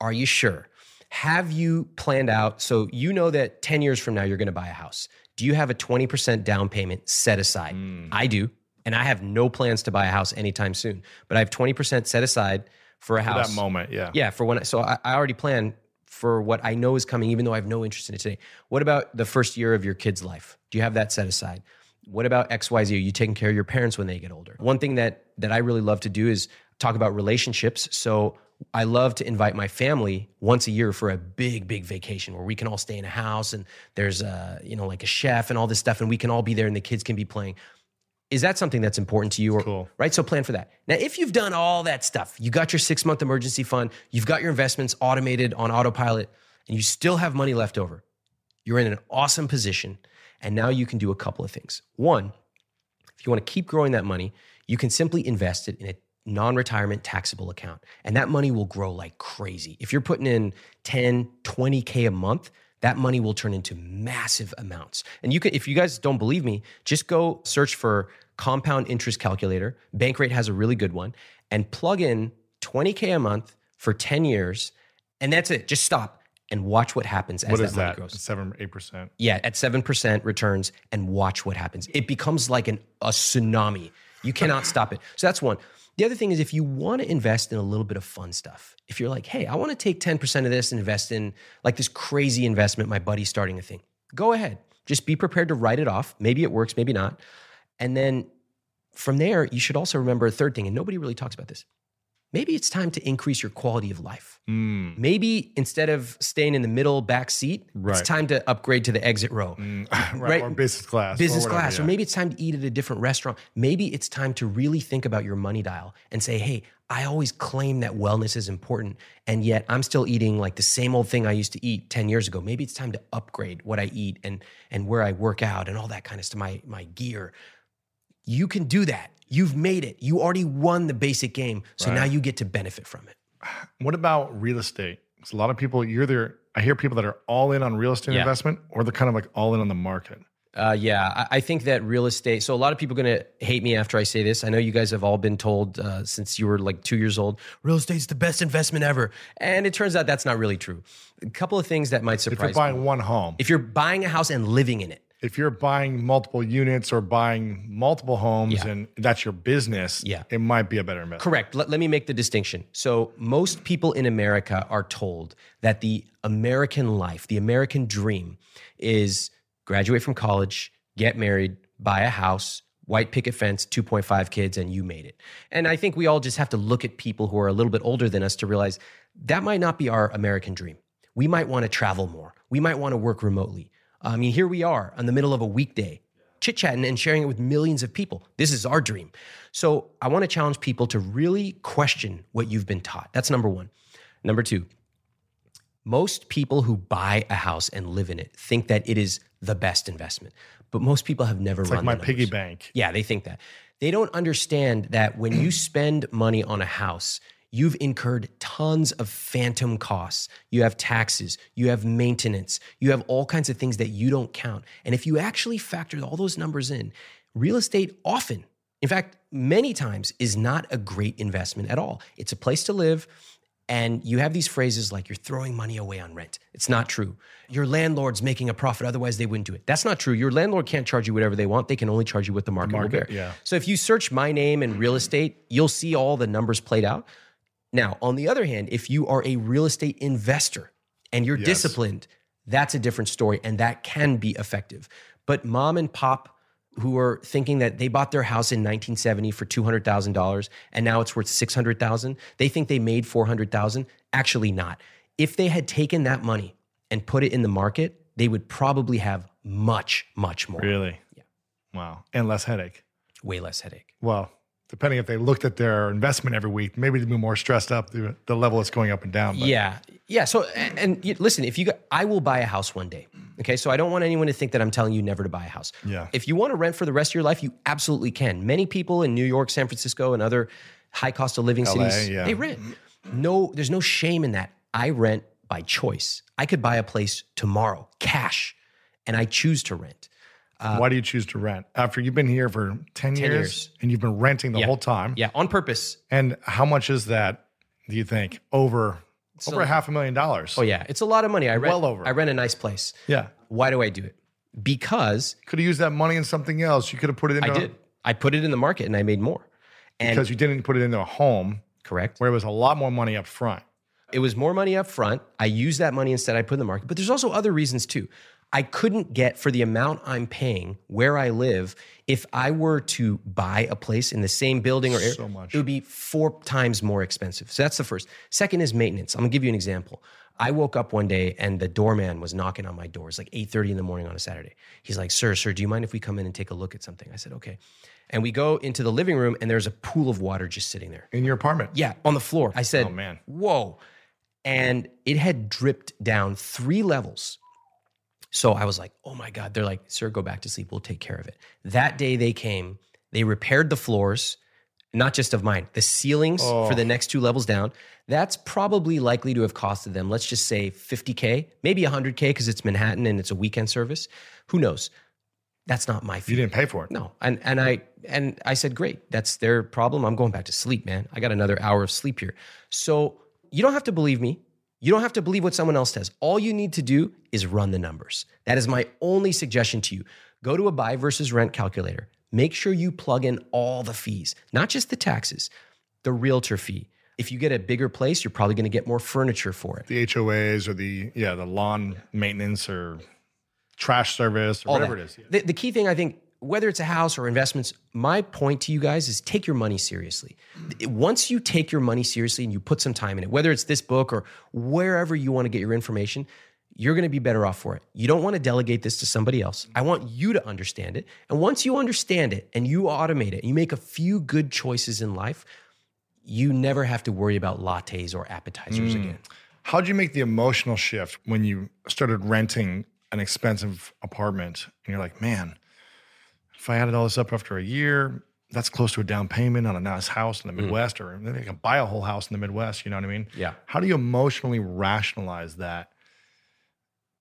are you sure? Have you planned out? So you know that 10 years from now, you're going to buy a house. Do you have a 20% down payment set aside? Hmm. I do. And I have no plans to buy a house anytime soon, but I have 20% set aside for a For house. that moment, yeah. Yeah, for when. I, so I, I already plan for what I know is coming, even though I have no interest in it today. What about the first year of your kid's life? Do you have that set aside? What about X, Y, Z? Are you taking care of your parents when they get older? One thing that that I really love to do is talk about relationships. So I love to invite my family once a year for a big, big vacation where we can all stay in a house and there's a you know like a chef and all this stuff, and we can all be there and the kids can be playing. Is that something that's important to you? Or, Cool. Right. So plan for that. Now, if you've done all that stuff, you got your six month emergency fund, you've got your investments automated on autopilot, and you still have money left over, you're in an awesome position. And now you can do a couple of things. One, if you want to keep growing that money, you can simply invest it in a non retirement taxable account. And that money will grow like crazy. If you're putting in 10, 20K a month, that money will turn into massive amounts. And you can, if you guys don't believe me, just go search for compound interest calculator. Bankrate has a really good one and plug in 20K a month for 10 years. And that's it. Just stop and watch what happens as What that is money that? grows. Seven, eight percent. Yeah, at 7% returns and watch what happens. It becomes like an, a tsunami. You cannot stop it. So that's one. The other thing is if you want to invest in a little bit of fun stuff, if you're like, hey, I want to take 10% of this and invest in like this crazy investment, my buddy's starting a thing, go ahead. Just be prepared to write it off. Maybe it works, maybe not. And then from there, you should also remember a third thing, and nobody really talks about this. Maybe it's time to increase your quality of life. Mm, Maybe instead of staying in the middle back seat, Right. it's time to upgrade to the exit row right, Right. Or business class. business or whatever, class, or maybe it's time to eat at a different restaurant. Maybe it's time to really think about your money dial and say, hey, I always claim that wellness is important, and yet I'm still eating like the same old thing I used to eat 10 years ago. Maybe it's time to upgrade what I eat and and where I work out and all that kind of stuff, my, my gear. You can do that. You've made it. You already won the basic game. So now you get to benefit from it. What about real estate? 'Cause a lot of people, you're there. I hear people that are all in on real estate Yeah. investment, or they're kind of like all in on the market. Uh, yeah, I, I think that real estate. So a lot of people are going to hate me after I say this. I know you guys have all been told uh, since you were like two years old, real estate's the best investment ever, and it turns out that's not really true. A couple of things that might surprise. If you're buying one home, if you're buying a house and living in it, if you're buying multiple units or buying multiple homes, Yeah. and that's your business, Yeah. it might be a better investment. Correct. Let, let me make the distinction. So, most people in America are told that the American life, the American dream, is graduate from college, get married, buy a house, white picket fence, 2.5 kids, and you made it. And I think we all just have to look at people who are a little bit older than us to realize that might not be our American dream. We might want to travel more, we might want to work remotely. I mean, here we are in the middle of a weekday chit chatting and sharing it with millions of people. This is our dream. So I want to challenge people to really question what you've been taught. That's number one. Number two, most people who buy a house and live in it think that it is the best investment, but most people have never It's run like my piggy bank. Yeah, they think that. They don't understand that when you spend money on a house, you've incurred tons of phantom costs. You have taxes, you have maintenance, you have all kinds of things that you don't count. And if you actually factor all those numbers in, real estate often, in fact, many times, is not a great investment at all. It's a place to live. And you have these phrases like you're throwing money away on rent. It's not true. Your landlord's making a profit, otherwise they wouldn't do it. That's not true. Your landlord can't charge you whatever they want. They can only charge you what the market, will market, bear. yeah. So if you search my name and real estate, you'll see all the numbers played out. Now, on the other hand, if you are a real estate investor and you're Yes. disciplined, that's a different story and that can be effective. But mom and pop who are thinking that they bought their house in 1970 for $200,000 and now it's worth 600,000, they think they made 400,000, actually not. If they had taken that money and put it in the market, they would probably have much much more. Really? Yeah. Wow. And less headache. Way less headache. Well, depending if they looked at their investment every week, maybe they'd be more stressed up the, the level it's going up and down. But Yeah, yeah. So, and, and listen, if you, got, I will buy a house one day. Okay, so I don't want anyone to think that I'm telling you never to buy a house. Yeah. If you want to rent for the rest of your life, you absolutely can. Many people in New York, San Francisco, and other high cost of living LA, cities, yeah. they rent. No, there's no shame in that. I rent by choice. I could buy a place tomorrow, cash, and I choose to rent. Uh, why do you choose to rent after you've been here for 10, years, years. and you've been renting the Yeah. whole time? Yeah, on purpose. And how much is that, do you think? Over over a half a million dollars. Oh yeah, it's a lot of money. I rent. Well over. I rent a nice place. Yeah. Why do I do it? Because Could have used that money in something else. You could have put it into I did. I put it in the market and I made more. And because you didn't put it into a home correct. where it was a lot more money up front. It was more money up front. I used that money instead I put in the market. But there's also other reasons too. I couldn't get for the amount I'm paying where I live if I were to buy a place in the same building or. So much. It would be four times more expensive. So that's the first. Second is maintenance. I'm gonna give you an example. I woke up one day and the doorman was knocking on my door. It's like 8:30 in the morning on a Saturday. He's like, "Sir, sir, do you mind if we come in and take a look at something?" I said, "Okay." And we go into the living room and there's a pool of water just sitting there. In your apartment. Yeah, on the floor. I said, Oh, man. whoa. And it had dripped down three levels. So I was like, oh my God. They're like, sir, go back to sleep. We'll take care of it. That day they came, they repaired the floors, not just of mine, the ceilings for the oh. next two levels down. That's probably likely to have costed them, let's just say 50K, maybe 100K because it's Manhattan and it's a weekend service. Who knows? That's not my fee. You didn't pay for it. No, and and I and I said, great, that's their problem. I'm going back to sleep, man. I got another hour of sleep here. So you don't have to believe me. You don't have to believe what someone else says. All you need to do is run the numbers. That is my only suggestion to you. Go to a buy versus rent calculator. Make sure you plug in all the fees, not just the taxes, the realtor fee. If you get a bigger place, you're probably going to get more furniture for it. The HOAs or the yeah, the lawn maintenance or trash service or all whatever that. it is. The, the key thing, I think, whether it's a house or investments, my point to you guys is take your money seriously. Once you take your money seriously and you put some time in it, whether it's this book or wherever you want to get your information, you're going to be better off for it. You don't want to delegate this to somebody else. I want you to understand it. And once you understand it and you automate it, you make a few good choices in life, you never have to worry about lattes or appetizers hmm. again. How'd you make the emotional shift when you started renting an expensive apartment and you're like, man, if I added all this up after a year, that's close to a down payment on a nice house in the Mm. Midwest, or they can buy a whole house in the Midwest. You know what I mean? Yeah. How do you emotionally rationalize that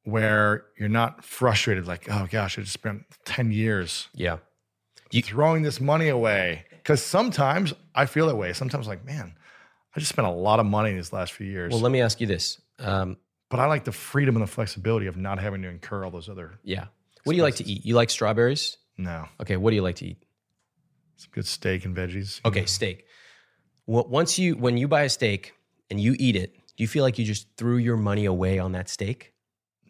where you're not frustrated, like, oh gosh, I just spent 10 years Yeah. You- throwing this money away? Because sometimes I feel that way. Sometimes, like, man, I just spent a lot of money in these last few years. Well, let me ask you this. Um, but I like the freedom and the flexibility of not having to incur all those other. yeah. What do you like to eat? You like strawberries? No, Okay. What do you like to eat? some good steak and veggies. Okay, steak. Well, once you when you buy a steak and you eat it, do you feel like you just threw your money away on that steak?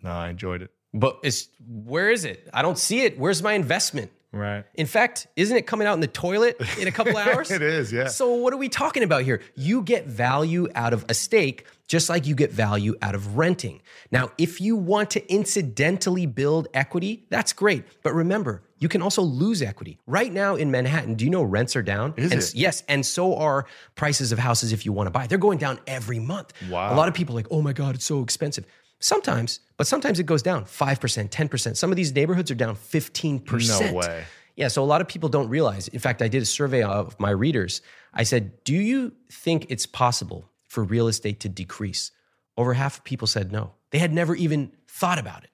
No, I enjoyed it. But it's where is it? I don't see it. Where's my investment? Right. In fact, isn't it coming out in the toilet in a couple hours? it is, yeah. So what are we talking about here? You get value out of a steak just like you get value out of renting. Now, if you want to incidentally build equity, that's great. But remember, you can also lose equity. Right now in Manhattan, do you know rents are down? Is and, it? Yes, and so are prices of houses if you want to buy. They're going down every month. Wow. A lot of people are like, "Oh my god, it's so expensive." Sometimes, but sometimes it goes down 5%, 10%. Some of these neighborhoods are down 15%. No way. Yeah, so a lot of people don't realize. In fact, I did a survey of my readers. I said, "Do you think it's possible for real estate to decrease?" Over half of people said no. They had never even thought about it.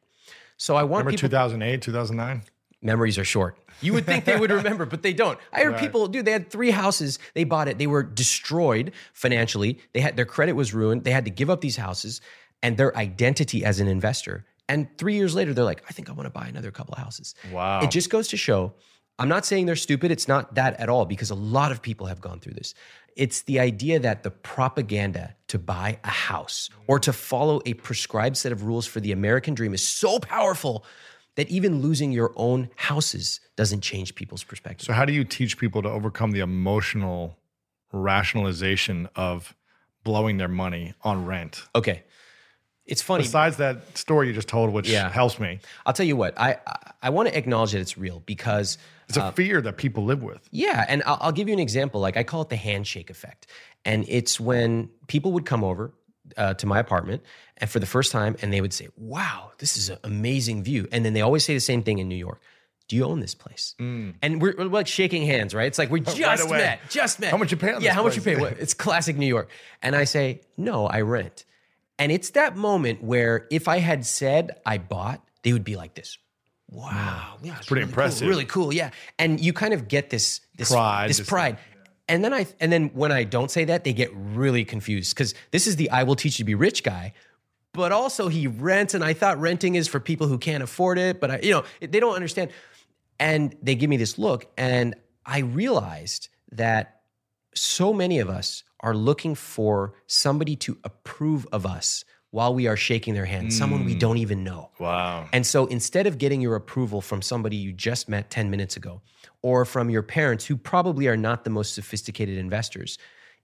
So I want Remember people 2008, 2009? memories are short. You would think they would remember, but they don't. I heard Right. people, dude, they had three houses. They bought it. They were destroyed financially. They had their credit was ruined. They had to give up these houses and their identity as an investor. And three years later, they're like, I think I want to buy another couple of houses. Wow. It just goes to show. I'm not saying they're stupid. It's not that at all because a lot of people have gone through this. It's the idea that the propaganda to buy a house or to follow a prescribed set of rules for the American dream is so powerful that even losing your own houses doesn't change people's perspective. So, how do you teach people to overcome the emotional rationalization of blowing their money on rent? okay. It's funny. Besides that story you just told, which Yeah. helps me, I'll tell you what, I, I, I want to acknowledge that it's real because it's a fear that people live with. Yeah, and I'll, I'll give you an example. Like I call it the handshake effect, and it's when people would come over uh, to my apartment and for the first time, and they would say, "Wow, this is an amazing view," and then they always say the same thing in New York. Do you own this place? And we're, we're like shaking hands, right? It's like we just away. met, just met. How much you pay on Yeah, how much you pay? It's classic New York. And I say, no, I rent. And it's that moment where if I had said I bought, they would be like this. Wow, mm. yeah, it's pretty really impressive. Cool, really cool, yeah. And you kind of get this this Pride, this this- pride. And then I and then when I don't say that, they get really confused because this is the I will teach you to be rich guy, but also he rents, and I thought renting is for people who can't afford it, but I, you know, they don't understand. And they give me this look, and I realized that so many of us are looking for somebody to approve of us while we are shaking their hand, someone we mm. don't even know. Wow. And so instead of getting your approval from somebody you just met 10 minutes ago or from your parents who probably are not the most sophisticated investors,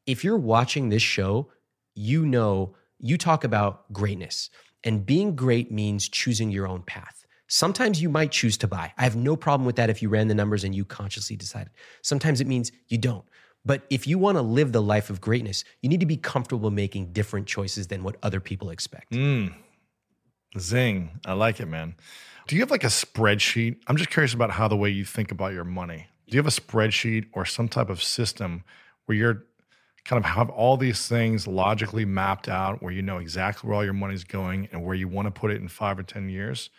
if you're watching this show, you know you talk about greatness. And being great means choosing your own path. Sometimes you might choose to buy. I have no problem with that if you ran the numbers and you consciously decided. Sometimes it means you don't. But if you want to live the life of greatness, you need to be comfortable making different choices than what other people expect. Hmm. Zing. I like it, man. Do you have like a spreadsheet? I'm just curious about how the way you think about your money. Do you have a spreadsheet or some type of system where you're kind of have all these things logically mapped out where you know exactly where all your money's going and where you want to put it in five or 10 years?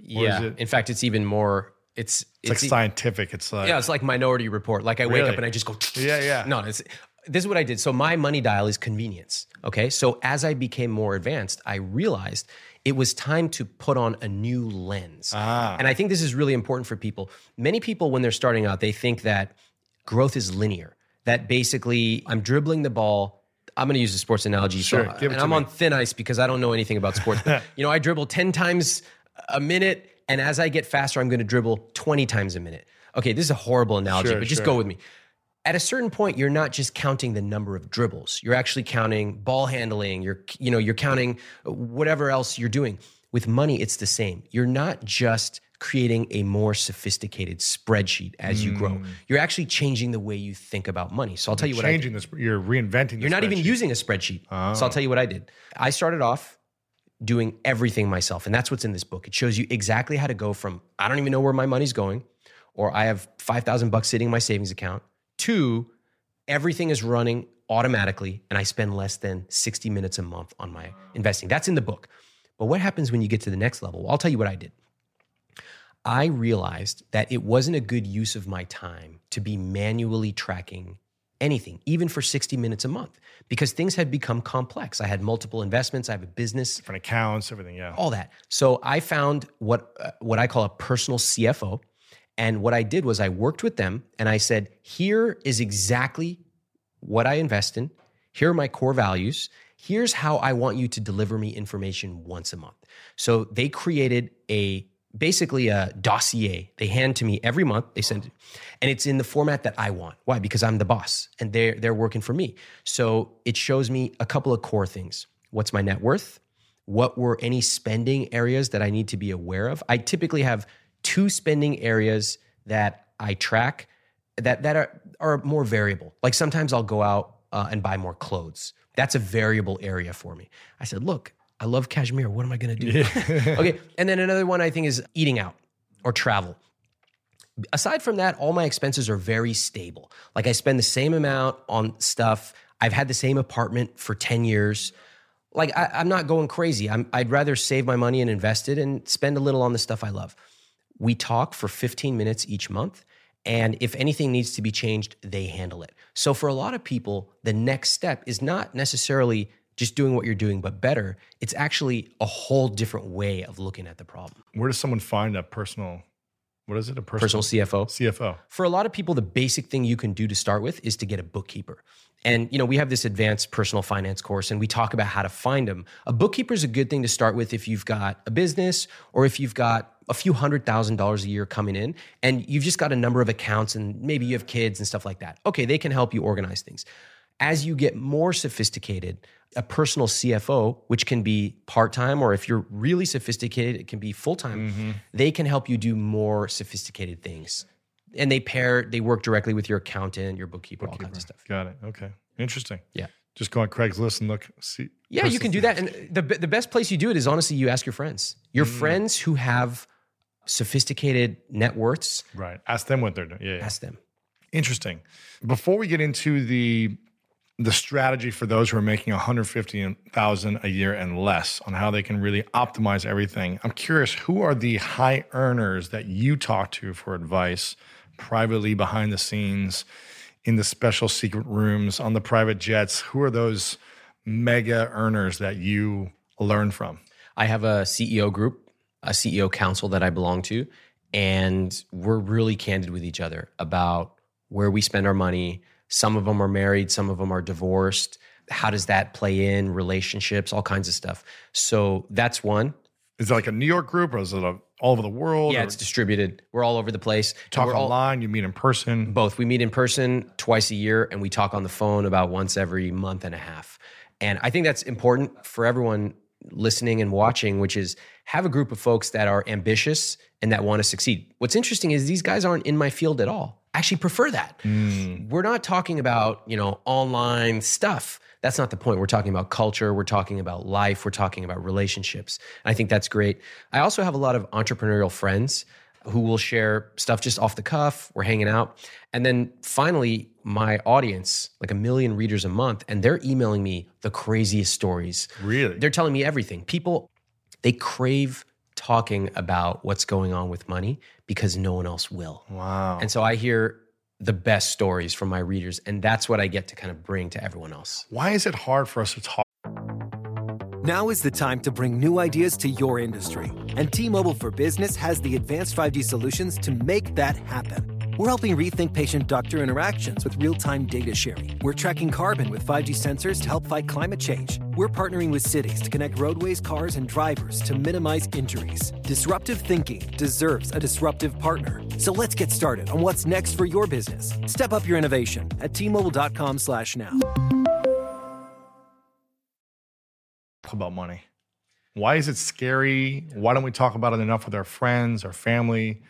Or Yeah. it- In fact, it's even more. It's It's, like e- scientific. It's like, yeah. It's like Minority Report. Like I wake up and I just go. Yeah, yeah. No, it's this is what I did. So my money dial is convenience. Okay. So as I became more advanced, I realized it was time to put on a new lens. Ah. And I think this is really important for people. Many people, when they're starting out, they think that growth is linear. That basically, I'm dribbling the ball. I'm going to use a sports analogy. Sure, so, and I'm me. on thin ice because I don't know anything about sports. But, you know, I dribble 10 times a minute, and as I get faster, I'm going to dribble 20 times a minute. Okay, this is a horrible analogy, Sure, but just sure. go with me. At a certain point, you're not just counting the number of dribbles. You're actually counting ball handling. You're, you know, you're counting whatever else you're doing. With money, it's the same. You're not just creating a more sophisticated spreadsheet as you grow. Mm. You're actually changing the way you think about money. So I'll tell you what I did. changing this. You're reinventing. You're not even using a spreadsheet. So I'll oh. tell you what I did. I started off doing everything myself. And that's what's in this book. It shows you exactly how to go from I don't even know where my money's going or I have 5,000 bucks sitting in my savings account. to everything is running automatically and I spend less than 60 minutes a month on my investing. That's in the book. But what happens when you get to the next level? Well, I'll tell you what I did. I realized that it wasn't a good use of my time to be manually tracking anything, even for 60 minutes a month, because things had become complex. I had multiple investments, I have a business, Different accounts, everything. Yeah. all that. So I found what uh, what I call a personal CFO, and what I did was I worked with them and I said, "Here is exactly what I invest in. Here are my core values. Here's how I want you to deliver me information once a month." So they created a basically a dossier they hand to me every month they send it and it's in the format that i want. Why? Because i'm the boss and they're they're working for me. So it shows me a couple of core things. What's my net worth? What were any spending areas that i need to be aware of? I typically have two spending areas that i track that that are are more variable. Like sometimes i'll go out uh, and buy more clothes. That's a variable area for me. I said look I love cashmere. What am I going to do? okay. And then another one I think is eating out or travel. Aside from that, all my expenses are very stable. Like I spend the same amount on stuff. I've had the same apartment for 10 years. Like I, am not going crazy. I'm, I'd rather save my money and invest it and spend a little on the stuff I love. We talk for 15 minutes each month. And if anything needs to be changed, they handle it. So for a lot of people, the next step is not necessarily just doing what you're doing, but better. It's actually a whole different way of looking at the problem. Where does someone find a personal? What is it? A personal, Personal CFO. CFO. For a lot of people, the basic thing you can do to start with is to get a bookkeeper. And you know, we have this advanced personal finance course and we talk about how to find them. A bookkeeper is a good thing to start with if you've got a business or if you've got a few hundred thousand dollars a year coming in and you've just got a number of accounts and maybe you have kids and stuff like that. Okay, they can help you organize things. As you get more sophisticated, a personal CFO, which can be part time, or if you're really sophisticated, it can be full time. Mm-hmm. They can help you do more sophisticated things. And they pair, they work directly with your accountant, your bookkeeper, all kinds of stuff. Got it. Okay. Interesting. Yeah. Just go on Craigslist and look. See. Yeah, you can do that. And the, the best place you do it is honestly, you ask your friends, your mm. friends who have sophisticated net worths, Right. Ask them what they're doing. Yeah. yeah. ask them. Interesting. Before we get into the the strategy for those who are making 150,000 a year and less on how they can really optimize everything. I'm curious who are the high earners that you talk to for advice privately behind the scenes in the special secret rooms on the private jets? Who are those mega earners that you learn from? I have a CEO group, a CEO council that I belong to, and we're really candid with each other about where we spend our money. Some of them are married, some of them are divorced. How does that play in relationships, all kinds of stuff. So that's one. Is it like a New York group or is it a, all over the world? Yeah, or it's distributed. We're all over the place. Talk we're all- online, you meet in person. both. We meet in person twice a year and we talk on the phone about once every month and a half. And I think that's important for everyone listening and watching, which is have a group of folks that are ambitious and that want to succeed. What's interesting is these guys aren't in my field at all. Actually prefer that. Mm. We're not talking about, you know, online stuff. That's not the point. We're talking about culture, we're talking about life, we're talking about relationships. And I think that's great. I also have a lot of entrepreneurial friends who will share stuff just off the cuff. We're hanging out. And then finally, my audience, like a million readers a month, and they're emailing me the craziest stories. Really? They're telling me everything. People, they crave talking about what's going on with money because no one else will. wow. And so I hear the best stories from my readers, and that's what I get to kind of bring to everyone else. Why is it hard for us to talk? Now is the time to bring new ideas to your industry. And T Mobile for Business has the advanced 5G solutions to make that happen. We're helping rethink patient doctor interactions with real time data sharing. We're tracking carbon with 5G sensors to help fight climate change. We're partnering with cities to connect roadways, cars, and drivers to minimize injuries. Disruptive thinking deserves a disruptive partner. So let's get started on what's next for your business. Step up your innovation at T-Mobile.com slash now. about money? Why is it scary? Why don't we talk about it enough with our friends, our family?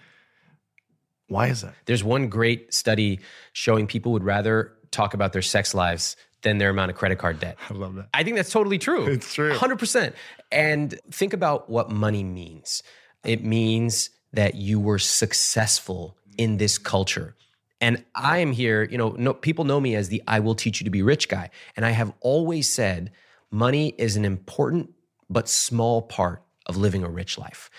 Why is that? There's one great study showing people would rather talk about their sex lives than their amount of credit card debt. I love that. I think that's totally true. It's true. 100%. And think about what money means it means that you were successful in this culture. And I am here, you know, no, people know me as the I will teach you to be rich guy. And I have always said money is an important but small part of living a rich life.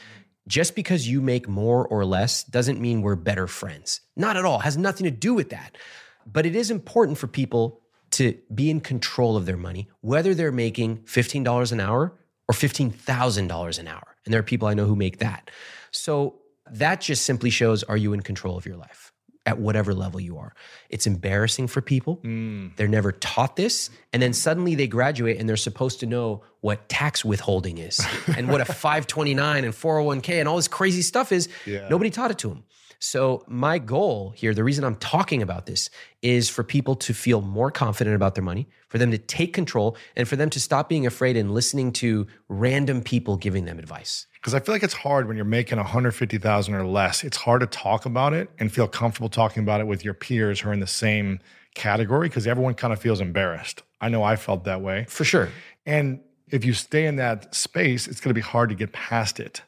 Just because you make more or less doesn't mean we're better friends. Not at all, has nothing to do with that. But it is important for people to be in control of their money, whether they're making $15 an hour or $15,000 an hour. And there are people I know who make that. So that just simply shows are you in control of your life? At whatever level you are. It's embarrassing for people. Mm. They're never taught this. And then suddenly they graduate and they're supposed to know what tax withholding is and what a 529 and 401k and all this crazy stuff is. Yeah. Nobody taught it to them. So, my goal here, the reason I'm talking about this is for people to feel more confident about their money, for them to take control, and for them to stop being afraid and listening to random people giving them advice. Because I feel like it's hard when you're making 150,000 or less. It's hard to talk about it and feel comfortable talking about it with your peers who are in the same category because everyone kind of feels embarrassed. I know I felt that way. For sure. And if you stay in that space, it's going to be hard to get past it.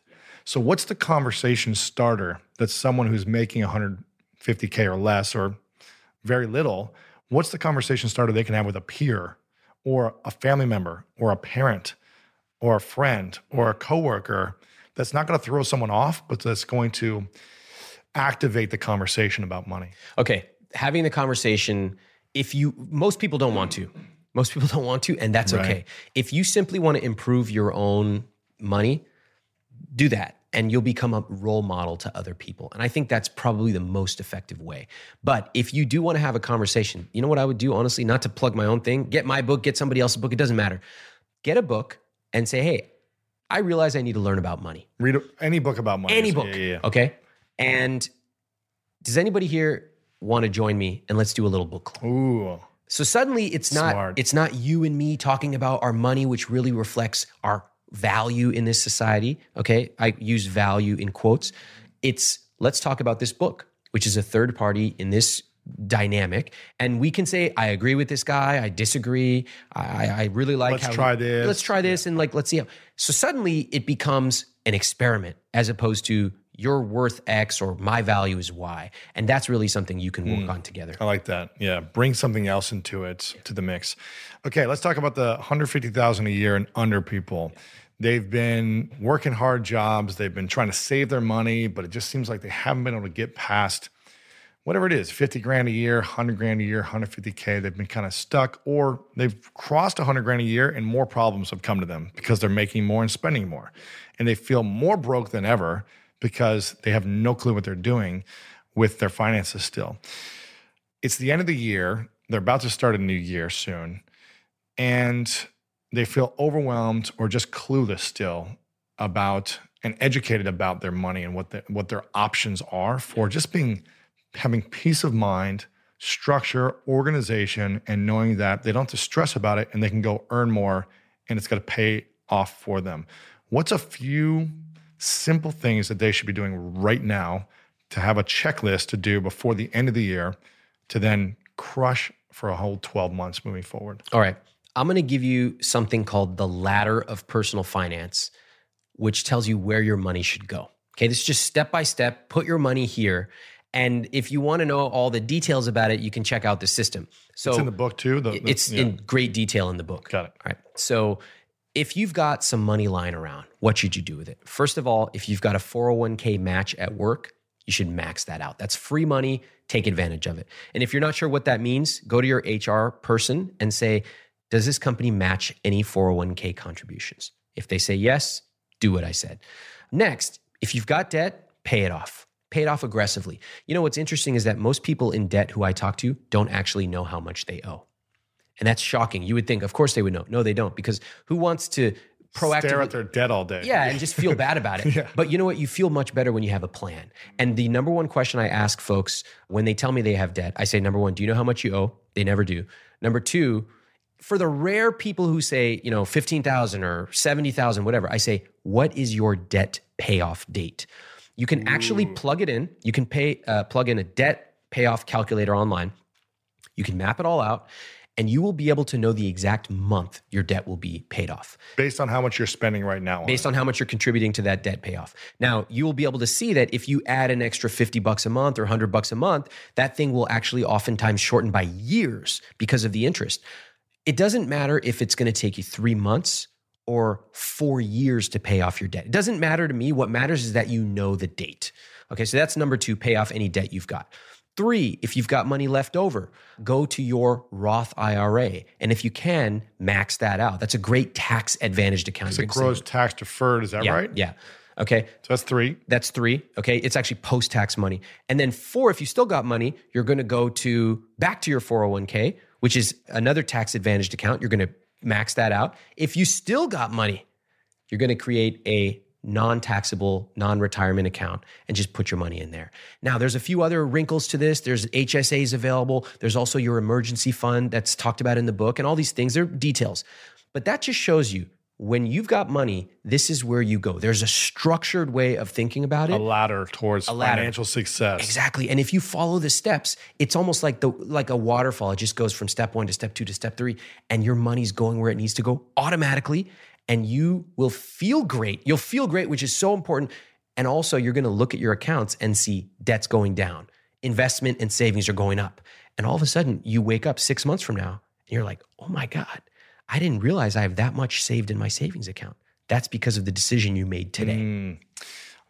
So, what's the conversation starter that someone who's making 150K or less or very little, what's the conversation starter they can have with a peer or a family member or a parent or a friend or a coworker that's not going to throw someone off, but that's going to activate the conversation about money? Okay. Having the conversation, if you, most people don't want to. Most people don't want to, and that's right. okay. If you simply want to improve your own money, do that and you'll become a role model to other people. And I think that's probably the most effective way. But if you do want to have a conversation, you know what I would do, honestly, not to plug my own thing, get my book, get somebody else's book, it doesn't matter. Get a book and say, hey, I realize I need to learn about money. Read any book about money. Any book. Yeah, yeah, yeah. Okay. And does anybody here want to join me and let's do a little book club? Ooh. So suddenly it's not Smart. it's not you and me talking about our money, which really reflects our value in this society. Okay. I use value in quotes. It's let's talk about this book, which is a third party in this dynamic. And we can say, I agree with this guy, I disagree. I, I really like let's how try this. Let's try this and like let's see how so suddenly it becomes an experiment as opposed to you're worth X or my value is Y. And that's really something you can work mm, on together. I like that. Yeah. Bring something else into it, to the mix. Okay, let's talk about the 150,000 a year and under people. They've been working hard jobs. They've been trying to save their money, but it just seems like they haven't been able to get past whatever it is 50 grand a year, 100 grand a year, 150K. They've been kind of stuck, or they've crossed 100 grand a year and more problems have come to them because they're making more and spending more. And they feel more broke than ever because they have no clue what they're doing with their finances still. It's the end of the year. They're about to start a new year soon. And they feel overwhelmed or just clueless still about and educated about their money and what the, what their options are for just being having peace of mind, structure, organization, and knowing that they don't have to stress about it and they can go earn more and it's going to pay off for them. What's a few simple things that they should be doing right now to have a checklist to do before the end of the year to then crush for a whole 12 months moving forward? All right. I'm going to give you something called the ladder of personal finance, which tells you where your money should go. Okay, this is just step by step. Put your money here. And if you want to know all the details about it, you can check out the system. So it's in the book too. The, the, it's yeah. in great detail in the book. Got it. All right. So if you've got some money lying around, what should you do with it? First of all, if you've got a 401k match at work, you should max that out. That's free money. Take advantage of it. And if you're not sure what that means, go to your HR person and say, does this company match any 401k contributions? If they say yes, do what I said. Next, if you've got debt, pay it off. Pay it off aggressively. You know what's interesting is that most people in debt who I talk to don't actually know how much they owe. And that's shocking. You would think, of course, they would know. No, they don't, because who wants to proactively stare at their debt all day? Yeah, and just feel bad about it. yeah. But you know what? You feel much better when you have a plan. And the number one question I ask folks when they tell me they have debt, I say, number one, do you know how much you owe? They never do. Number two, for the rare people who say, you know, 15,000 or 70,000, whatever, I say, what is your debt payoff date? You can Ooh. actually plug it in. You can pay, uh, plug in a debt payoff calculator online. You can map it all out and you will be able to know the exact month your debt will be paid off Based on how much you're spending right now. based on how much you're contributing to that debt payoff. Now, you will be able to see that if you add an extra 50 bucks a month or 100 bucks a month, that thing will actually oftentimes shorten by years because of the interest. It doesn't matter if it's going to take you 3 months or 4 years to pay off your debt. It doesn't matter to me. What matters is that you know the date. Okay, so that's number 2, pay off any debt you've got. Three, if you've got money left over, go to your Roth IRA. And if you can, max that out. That's a great tax advantaged account. You're it grows tax deferred. Is that yeah, right? Yeah. Okay. So that's three. That's three. Okay. It's actually post tax money. And then four, if you still got money, you're going to go to back to your 401k, which is another tax advantaged account. You're going to max that out. If you still got money, you're going to create a non taxable, non retirement account and just put your money in there. Now, there's a few other wrinkles to this. There's HSAs available. There's also your emergency fund that's talked about in the book, and all these things. They're details. But that just shows you when you've got money, this is where you go. There's a structured way of thinking about it. A ladder towards a ladder. financial success. Exactly. And if you follow the steps, it's almost like the like a waterfall. It just goes from step 1 to step 2 to step 3 and your money's going where it needs to go automatically and you will feel great. You'll feel great, which is so important. And also you're going to look at your accounts and see debts going down. Investment and savings are going up. And all of a sudden you wake up 6 months from now and you're like, "Oh my god, I didn't realize I have that much saved in my savings account." That's because of the decision you made today. Mm.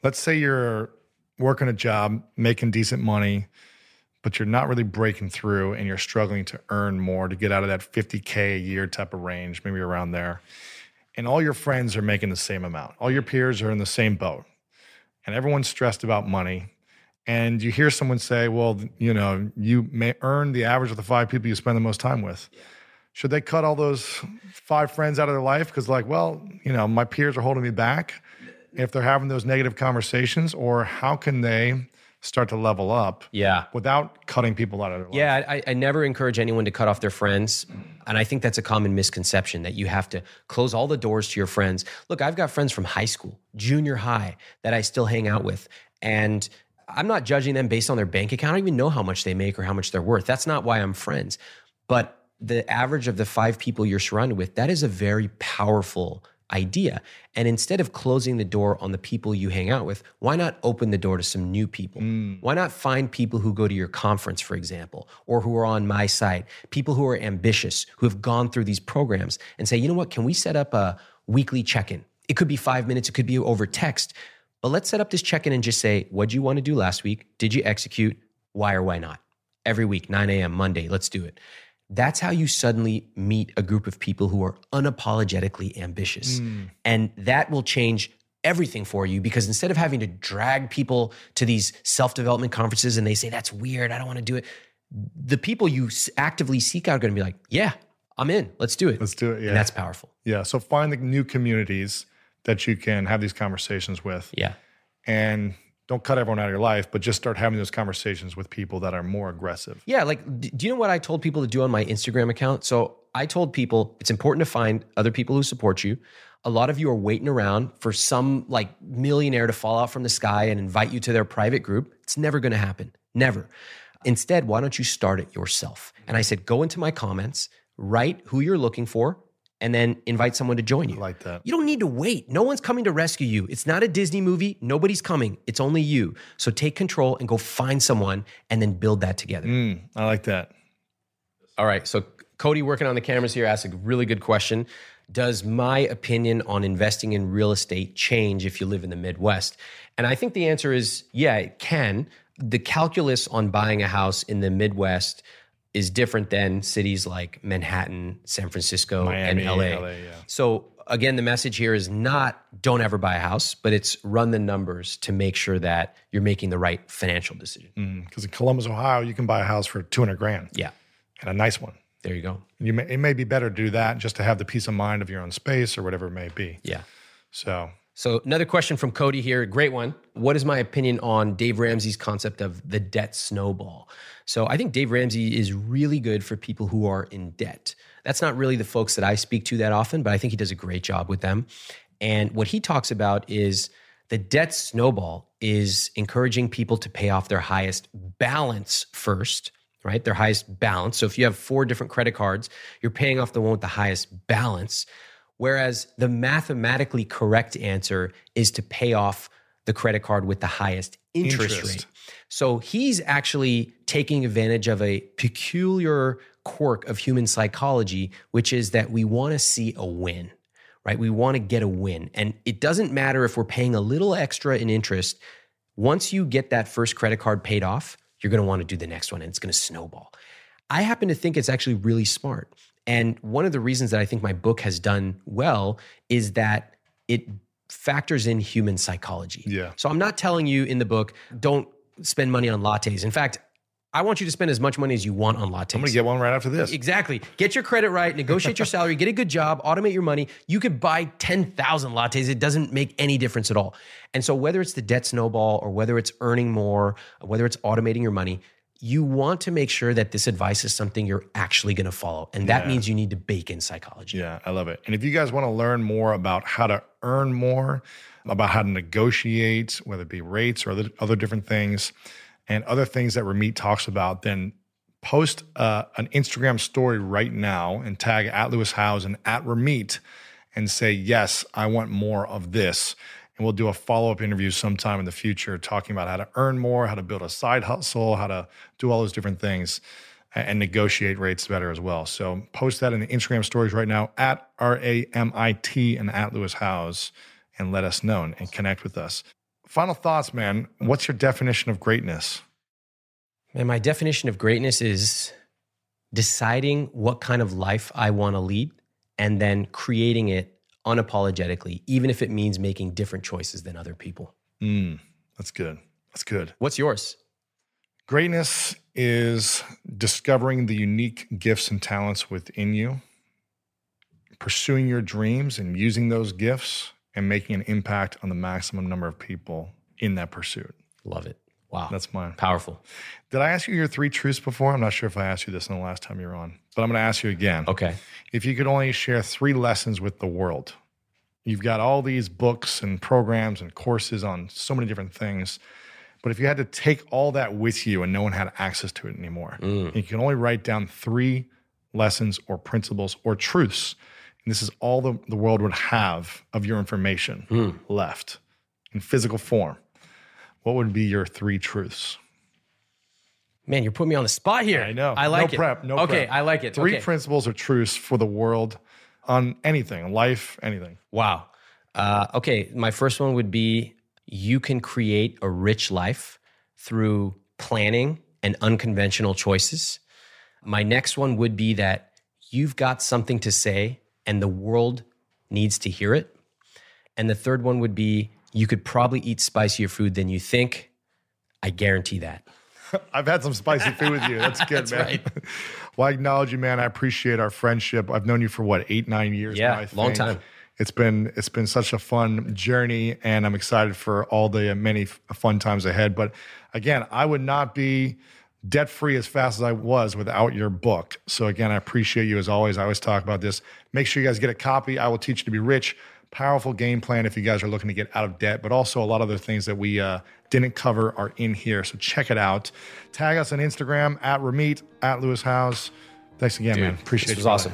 Let's say you're working a job, making decent money, but you're not really breaking through and you're struggling to earn more to get out of that 50K a year type of range, maybe around there. And all your friends are making the same amount. All your peers are in the same boat. And everyone's stressed about money. And you hear someone say, well, you know, you may earn the average of the five people you spend the most time with. Should they cut all those five friends out of their life? Because, like, well, you know, my peers are holding me back if they're having those negative conversations, or how can they start to level up Yeah. without cutting people out of their life? Yeah, I, I never encourage anyone to cut off their friends. And I think that's a common misconception that you have to close all the doors to your friends. Look, I've got friends from high school, junior high, that I still hang out with. And I'm not judging them based on their bank account. I don't even know how much they make or how much they're worth. That's not why I'm friends. But the average of the five people you're surrounded with, that is a very powerful idea. And instead of closing the door on the people you hang out with, why not open the door to some new people? Mm. Why not find people who go to your conference, for example, or who are on my site, people who are ambitious, who have gone through these programs and say, you know what, can we set up a weekly check in? It could be five minutes, it could be over text. But let's set up this check in and just say, what'd you want to do last week? Did you execute? Why or why not? Every week, 9 a.m., Monday, let's do it. That's how you suddenly meet a group of people who are unapologetically ambitious. Hmm. And that will change everything for you because instead of having to drag people to these self development conferences and they say, that's weird, I don't want to do it, the people you actively seek out are going to be like, yeah, I'm in, let's do it. Let's do it. Yeah. And that's powerful. yeah. So find the new communities that you can have these conversations with. Yeah. And don't cut everyone out of your life, but just start having those conversations with people that are more aggressive. Yeah, like, do you know what I told people to do on my Instagram account? So I told people it's important to find other people who support you. A lot of you are waiting around for some like millionaire to fall out from the sky and invite you to their private group. It's never going to happen. Never. Instead, why don't you start it yourself? And I said, go into my comments, write who you're looking for, and then invite someone to join you. I like that. You don't need to wait. No one's coming to rescue you. It's not a Disney movie. Nobody's coming. It's only you. So take control and go find someone and then build that together. Mm, I like that. All right. So Cody working on the cameras here asked a really good question. Does my opinion on investing in real estate change if you live in the Midwest? And I think the answer is yeah, it can. The calculus on buying a house in the Midwest is different than cities like Manhattan, San Francisco, Miami, and LA. LA, yeah. So again, the message here is not don't ever buy a house, but it's run the numbers to make sure that you're making the right financial decision. Mm, because in Columbus, Ohio, you can buy a house for 200 grand Yeah. and a nice one. There you go. You may, it may be better to do that just to have the peace of mind of your own space or whatever it may be. Yeah. So So another question from Cody here, great one. What is my opinion on Dave Ramsey's concept of the debt snowball? So I think Dave Ramsey is really good for people who are in debt. That's not really the folks that I speak to that often, but I think he does a great job with them. And what he talks about is the debt snowball is encouraging people to pay off their highest balance first right? Their highest balance. So if you have four different credit cards, you're paying off the one with the highest balance. Whereas the mathematically correct answer is to pay off the credit card with the highest interest, Interest. rate. So he's actually taking advantage of a peculiar quirk of human psychology, which is that we want to see a win, right? We want to get a win. And it doesn't matter if we're paying a little extra in interest. Once you get that first credit card paid off, you're going to want to do the next one and it's going to snowball. I happen to think it's actually really smart. And one of the reasons that I think my book has done well is that it factors in human psychology. Yeah. So I'm not telling you in the book, don't spend money on lattes. In fact, I want you to spend as much money as you want on lattes. I'm gonna get one right after this. Exactly. Get your credit right, negotiate your salary, get a good job, automate your money. You could buy 10,000 lattes. It doesn't make any difference at all. And so, whether it's the debt snowball or whether it's earning more, whether it's automating your money, you want to make sure that this advice is something you're actually going to follow. And that Yeah. means you need to bake in psychology. Yeah, I love it. And if you guys want to learn more about how to earn more, about how to negotiate, whether it be rates or other, other different things, and other things that Ramit talks about, then post uh, an Instagram story right now and tag at Lewis Howes and at Ramit and say, Yes, I want more of this. And we'll do a follow up interview sometime in the future talking about how to earn more, how to build a side hustle, how to do all those different things and negotiate rates better as well. So post that in the Instagram stories right now at R A M I T and at Lewis Howes and let us know and, connect with us. Final thoughts, man. What's your definition of greatness? And my definition of greatness is deciding what kind of life I want to lead and then creating it unapologetically, even if it means making different choices than other people. Mm, that's good. That's good. What's yours? Greatness is discovering the unique gifts and talents within you, pursuing your dreams and using those gifts and making an impact on the maximum number of people in that pursuit. Love it. Wow. That's mine. powerful. Did I ask you your three truths before? I'm not sure if I asked you this in the last time you were on, but I'm going to ask you again. Okay. If you could only share three lessons with the world, you've got all these books and programs and courses on so many different things. But if you had to take all that with you and no one had access to it anymore, mm. you can only write down three lessons or principles or truths. And this is all the, the world would have of your information hmm. left in physical form. What would be your three truths? Man, you're putting me on the spot here. I know. I like no it. prep. No okay, prep. I like it. Three okay. principles or truths for the world on anything, life, anything. Wow. Uh, okay, my first one would be you can create a rich life through planning and unconventional choices. My next one would be that you've got something to say and the world needs to hear it. And the third one would be you could probably eat spicier food than you think. I guarantee that. I've had some spicy food with you. That's good, man. right. well, I acknowledge you, man. I appreciate our friendship. I've known you for what eight, nine years. Yeah, now, long time. It's been it's been such a fun journey, and I'm excited for all the many fun times ahead. But again, I would not be debt free as fast as I was without your book. So again, I appreciate you as always. I always talk about this. Make sure you guys get a copy. I will teach you to be rich. Powerful game plan if you guys are looking to get out of debt, but also a lot of other things that we uh, didn't cover are in here. So check it out. Tag us on Instagram at Ramit at Lewis Howes. Thanks again, man. Appreciate This you. was awesome.